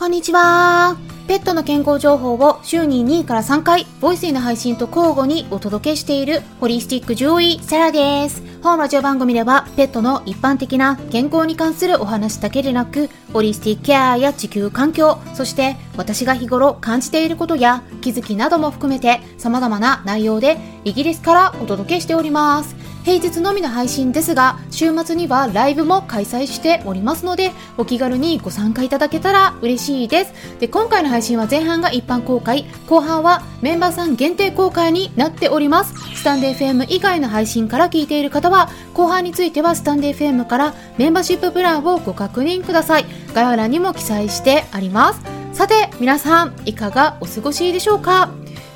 こんにちは。ペットの健康情報を週に2位から3回、ボイスへの配信と交互にお届けしているホリスティック獣医セラです。本ラジオ番組では、ペットの一般的な健康に関するお話だけでなく、ホリスティックケアや地球環境、そして私が日頃感じていることや気づきなども含めて様々な内容でイギリスからお届けしております。平日のみの配信ですが週末にはライブも開催しておりますのでお気軽にご参加いただけたら嬉しいです。で今回の配信は前半が一般公開後半はメンバーさん限定公開になっております。スタンデー FM 以外の配信から聞いている方は後半についてはスタンデー FM からメンバーシッププランをご確認ください。概要欄にも記載してあります。さて皆さんいかがお過ごしでしょうか？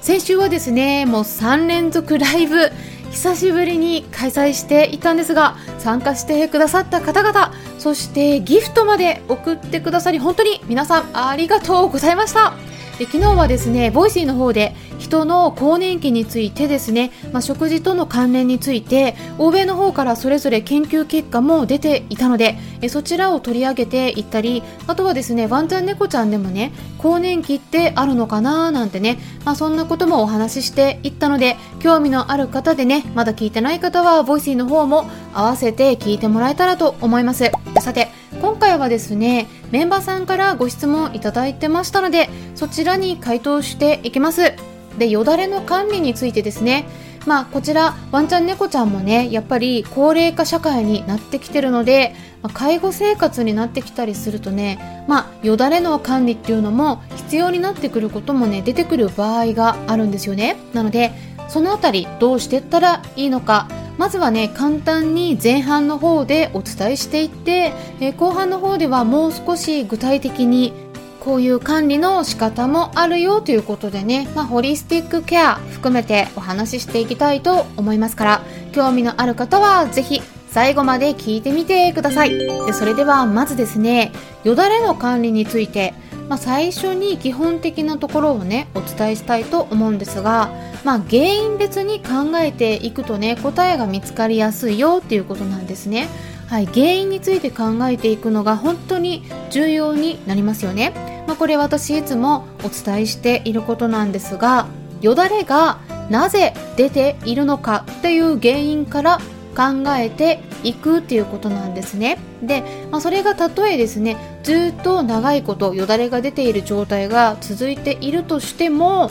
先週はですねもう3連続ライブ久しぶりに開催していたんですが参加してくださった方々そしてギフトまで送ってくださり本当に皆さんありがとうございました。で昨日はですね Voicy の方で人の更年期についてですね、まあ、食事との関連について欧米の方からそれぞれ研究結果も出ていたのでえそちらを取り上げていったりあとはですねワンちゃん猫ちゃんでもね更年期ってあるのかななんてね、まあ、そんなこともお話ししていったので興味のある方でねまだ聞いてない方は Voicy の方も合わせて聞いてもらえたらと思います。さて今回はですねメンバーさんからご質問いただいてましたのでそちらに回答していきます。でよだれの管理についてですね。まあこちらワンちゃん猫ちゃんもねやっぱり高齢化社会になってきてるので、まあ、介護生活になってきたりするとねまあよだれの管理っていうのも必要になってくることもね出てくる場合があるんですよね。なのでそのあたりどうしてったらいいのかまずはね簡単に前半の方でお伝えしていって、えー、後半の方ではもう少し具体的にこういう管理の仕方もあるよということでね、まあ、ホリスティックケア含めてお話ししていきたいと思いますから。興味のある方はぜひ最後まで聞いてみてください。でそれではまずですねよだれの管理について。まあ、最初に基本的なところをねお伝えしたいと思うんですが、まあ、原因別に考えていくとね答えが見つかりやすいよっていうことなんですね。はい、原因について考えていくのが本当に重要になりますよね。まあ、これ私いつもお伝えしていることなんですがよだれがなぜ出ているのかっていう原因から考えていくっていうことなんですね。で、まあ、それがたとえですねずっと長いことよだれが出ている状態が続いているとしても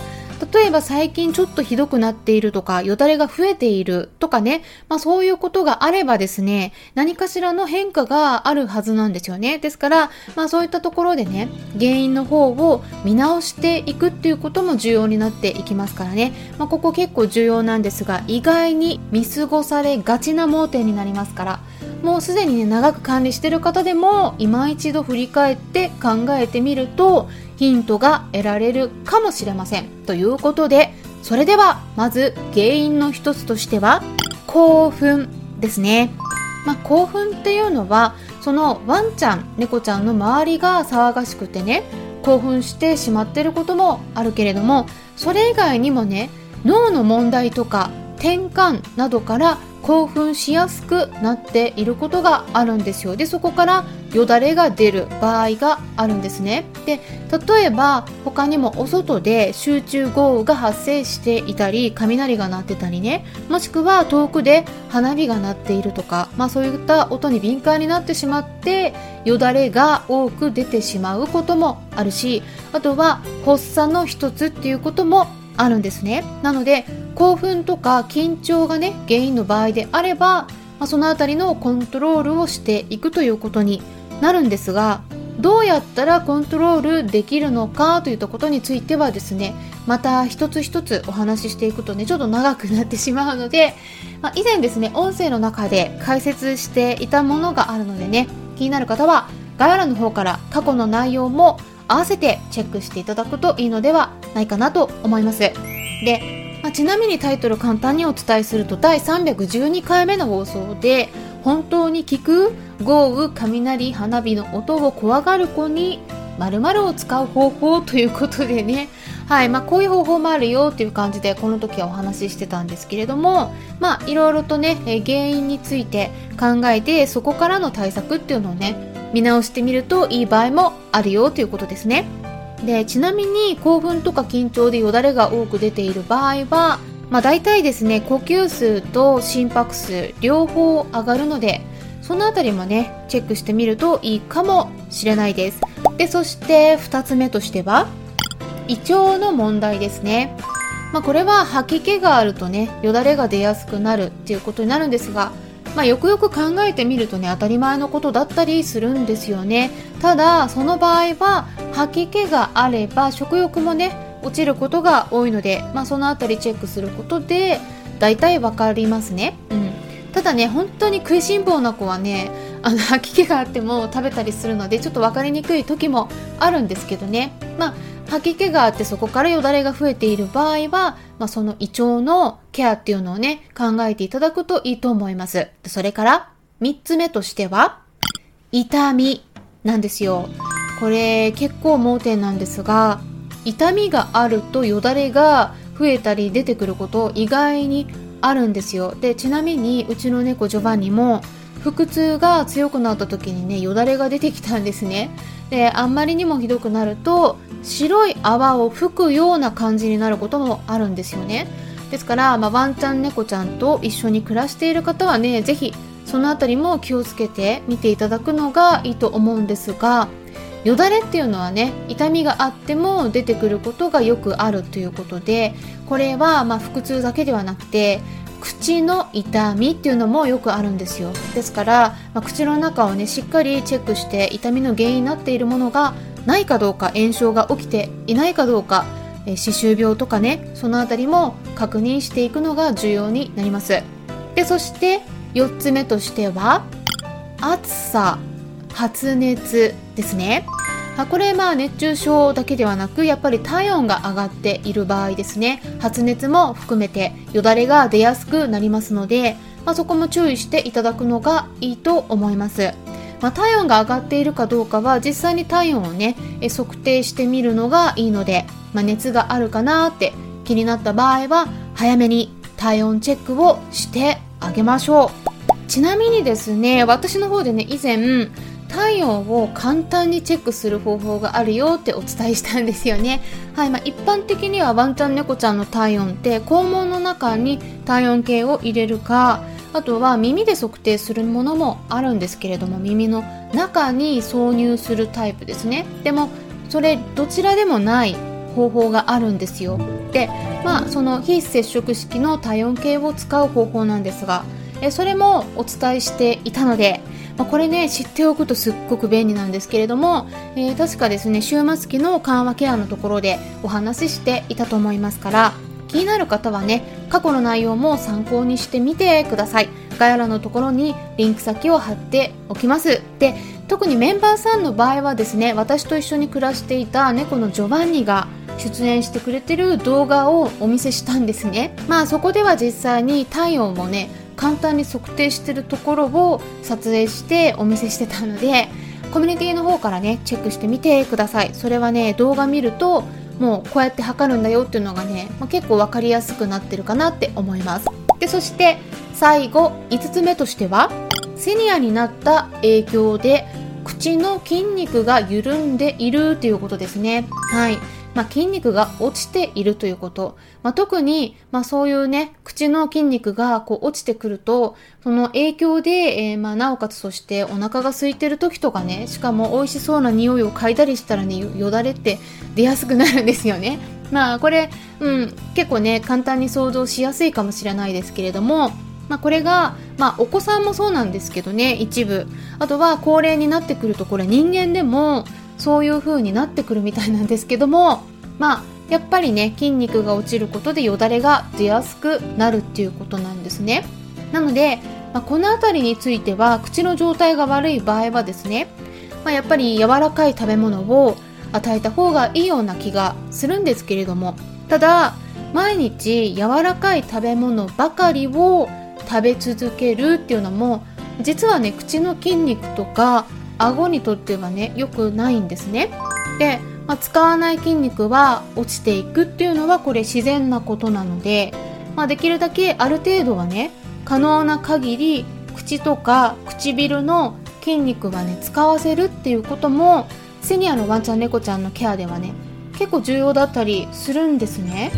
例えば最近ちょっとひどくなっているとか、よだれが増えているとかね、まあそういうことがあればですね、何かしらの変化があるはずなんですよね。ですから、まあそういったところでね、原因の方を見直していくっていうことも重要になっていきますからね。まあここ結構重要なんですが、意外に見過ごされがちな盲点になりますから、もうすでにね、長く管理してる方でも、今一度振り返って考えてみると、ヒントが得られるかもしれません。ということで、それではまず原因の一つとしては興奮ですね。まあ、興奮っていうのはそのワンちゃん猫ちゃんの周りが騒がしくてね興奮してしまってることもあるけれどもそれ以外にもね脳の問題とか転換などから興奮しやすくなっていることがあるんですよ。でそこからよだれが出る場合があるんですね。で例えば他にもお外で集中豪雨が発生していたり雷が鳴ってたりね。もしくは遠くで花火が鳴っているとか、まあ、そういった音に敏感になってしまってよだれが多く出てしまうこともあるしあとは発作の一つっていうこともあるんですね。なので興奮とか緊張がね原因の場合であれば、まあ、その辺りのコントロールをしていくということになるんですがどうやったらコントロールできるのかといったことについてはですねまた一つ一つお話ししていくとねちょっと長くなってしまうので、まあ、以前ですね音声の中で解説していたものがあるのでね気になる方は概要欄の方から過去の内容も合わせてチェックしていただくといいのではないかなと思います。で、まあ、ちなみにタイトル簡単にお伝えすると第312回目の放送で本当に聞く豪雨雷花火の音を怖がる子に〇〇を使う方法ということでねはいまあ、こういう方法もあるよっていう感じでこの時はお話ししてたんですけれどもまあいろいろとね、原因について考えてそこからの対策っていうのをね見直してみるといい場合もあるよということですね。でちなみに興奮とか緊張でよだれが多く出ている場合はまあ、大体ですね呼吸数と心拍数両方上がるのでそのあたりもねチェックしてみるといいかもしれないです。でそして2つ目としては胃腸の問題ですね。まあ、これは吐き気があるとねよだれが出やすくなるっていうことになるんですが、まあ、よくよく考えてみるとね当たり前のことだったりするんですよね。ただその場合は吐き気があれば食欲もね落ちることが多いので、まあ、その辺りチェックすることで大体わかりますね、うん、ただね本当に食いしん坊な子はねあの吐き気があっても食べたりするのでちょっと分かりにくい時もあるんですけどね。まあ吐き気があってそこからよだれが増えている場合は、まあ、その胃腸のケアっていうのをね考えていただくといいと思います。それから3つ目としては痛みなんですよ。これ結構盲点なんですが痛みがあるとよだれが増えたり出てくること意外にあるんですよ。でちなみにうちの猫ジョバンニも腹痛が強くなった時にねよだれが出てきたんですね。であんまりにもひどくなると白い泡を吹くような感じになることもあるんですよね。ですから、まあ、ワンちゃん猫ちゃんと一緒に暮らしている方はね是非その辺りも気をつけて見ていただくのがいいと思うんですがよだれっていうのはね痛みがあっても出てくることがよくあるということでこれはま腹痛だけではなくて口の痛みっていうのもよくあるんですよ。ですから、まあ、口の中をねしっかりチェックして痛みの原因になっているものがないかどうか炎症が起きていないかどうか歯周病とかねそのあたりも確認していくのが重要になります。でそして4つ目としては暑さ発熱ですね。これまあ熱中症だけではなくやっぱり体温が上がっている場合ですね。発熱も含めてよだれが出やすくなりますので、まあ、そこも注意していただくのがいいと思います、まあ、体温が上がっているかどうかは実際に体温をね測定してみるのがいいので、まあ、熱があるかなって気になった場合は早めに体温チェックをしてあげましょうちなみにですね私の方でね以前体温を簡単にチェックする方法があるよってお伝えしたんですよね。はいまあ、一般的にはワンちゃん猫ちゃんの体温って肛門の中に体温計を入れるかあとは耳で測定するものもあるんですけれども耳の中に挿入するタイプですね。でもそれどちらでもない方法があるんですよ。でまあその非接触式の体温計を使う方法なんですがえそれもお伝えしていたのでまあ、これね知っておくとすっごく便利なんですけれども、えー、確かですね終末期の緩和ケアのところでお話ししていたと思いますから気になる方はね過去の内容も参考にしてみてください。概要欄のところにリンク先を貼っておきます。で特にメンバーさんの場合はですね私と一緒に暮らしていた猫のジョバンニが出演してくれてる動画をお見せしたんですね。まあそこでは実際に体温をね簡単に測定してるところを撮影してお見せしてたのでコミュニティの方からねチェックしてみてください。それはね動画見るともうこうやって測るんだよっていうのがね、まあ、結構分かりやすくなってるかなって思います。でそして最後5つ目としてはセニアになった影響で口の筋肉が緩んでいるということですね。はい。まあ、筋肉が落ちているということ。まあ、特に、まあ、そういうね、口の筋肉がこう落ちてくると、その影響で、えー、まあ、なおかつそしてお腹が空いてる時とかね、しかも美味しそうな匂いを嗅いだりしたらね、よだれって出やすくなるんですよね。まあ、これ、うん、結構ね、簡単に想像しやすいかもしれないですけれども、まあ、これが、まあ、お子さんもそうなんですけどね一部あとは高齢になってくるとこれ人間でもそういう風になってくるみたいなんですけどもまあやっぱりね筋肉が落ちることでよだれが出やすくなるっていうことなんですね。なので、まあ、この辺りについては口の状態が悪い場合はですね、まあ、やっぱり柔らかい食べ物を与えた方がいいような気がするんですけれどもただ毎日柔らかい食べ物ばかりを食べ続けるっていうのも実はね口の筋肉とか顎にとってはね良くないんですね。で、まあ、使わない筋肉は落ちていくっていうのはこれ自然なことなので、まあ、できるだけある程度はね可能な限り口とか唇の筋肉はね使わせるっていうこともセニアのワンちゃん猫ちゃんのケアではね結構重要だったりするんですね。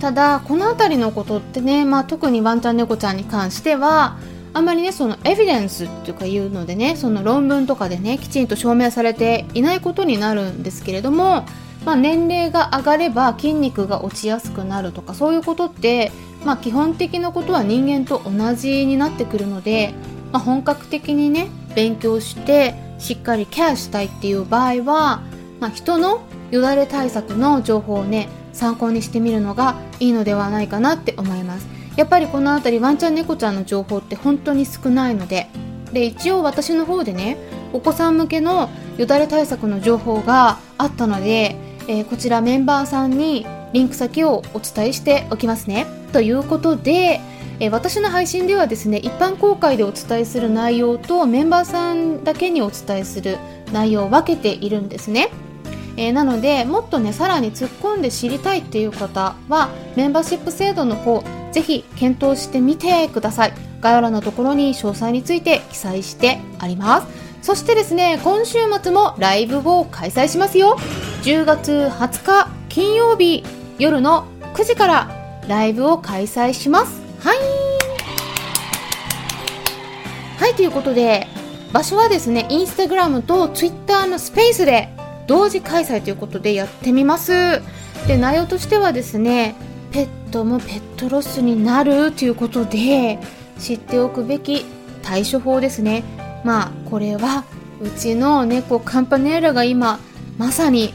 ただこの辺りのことってね、まあ、特にワンちゃん猫ちゃんに関してはあんまりねそのエビデンスっていうかいうのでねその論文とかでねきちんと証明されていないことになるんですけれども、まあ、年齢が上がれば筋肉が落ちやすくなるとかそういうことって、まあ、基本的なことは人間と同じになってくるので、まあ、本格的にね勉強してしっかりケアしたいっていう場合は、まあ、人のよだれ対策の情報をね参考にしてみるのがいいのではないかなって思います。やっぱりこの辺りワンちゃん猫ちゃんの情報って本当に少ないので。で一応私の方でねお子さん向けのよだれ対策の情報があったので、えー、こちらメンバーさんにリンク先をお伝えしておきますね。ということで、えー、私の配信ではですね一般公開でお伝えする内容とメンバーさんだけにお伝えする内容を分けているんですね。えー、なのでもっとねさらに突っ込んで知りたいっていう方はメンバーシップ制度の方ぜひ検討してみてください。概要欄のところに詳細について記載してあります。そしてですね今週末もライブを開催しますよ。10月20日金曜日夜の9時からライブを開催します。はい。はいということで場所はですねインスタグラムとツイッターのスペースで同時開催ということでやってみます。で内容としてはですねトもペットロスになるということで知っておくべき対処法ですね。まあこれはうちの猫カンパネーラが今まさに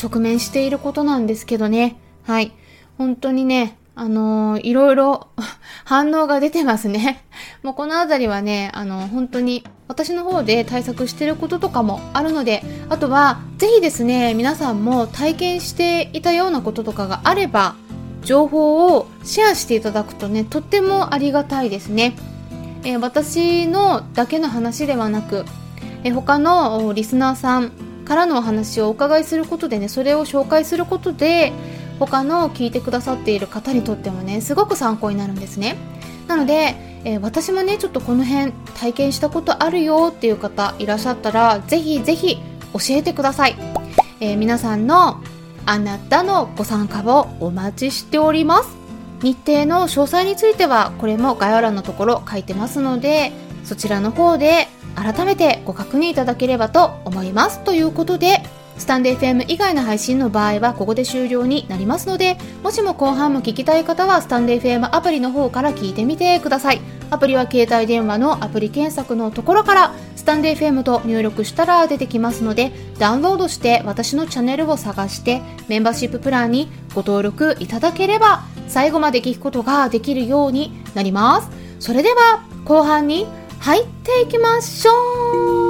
直面していることなんですけどね。はい。本当にねあのー、いろいろ 反応が出てますね。もうこのあたりはね、あの、本当に私の方で対策してることとかもあるので、あとは、ぜひですね、皆さんも体験していたようなこととかがあれば、情報をシェアしていただくとね、とってもありがたいですね。えー、私のだけの話ではなく、えー、他のリスナーさんからのお話をお伺いすることでね、それを紹介することで、他の聞いてくださっている方にとってもねすごく参考になるんですねなので、えー、私もねちょっとこの辺体験したことあるよっていう方いらっしゃったらぜひぜひ教えてください、えー、皆さんのあなたのご参加をお待ちしております日程の詳細についてはこれも概要欄のところ書いてますのでそちらの方で改めてご確認いただければと思いますということでスタンデー FM 以外の配信の場合はここで終了になりますので、もしも後半も聞きたい方はスタンデー FM アプリの方から聞いてみてください。アプリは携帯電話のアプリ検索のところからスタンデー FM と入力したら出てきますので、ダウンロードして私のチャンネルを探してメンバーシッププランにご登録いただければ最後まで聞くことができるようになります。それでは後半に入っていきましょう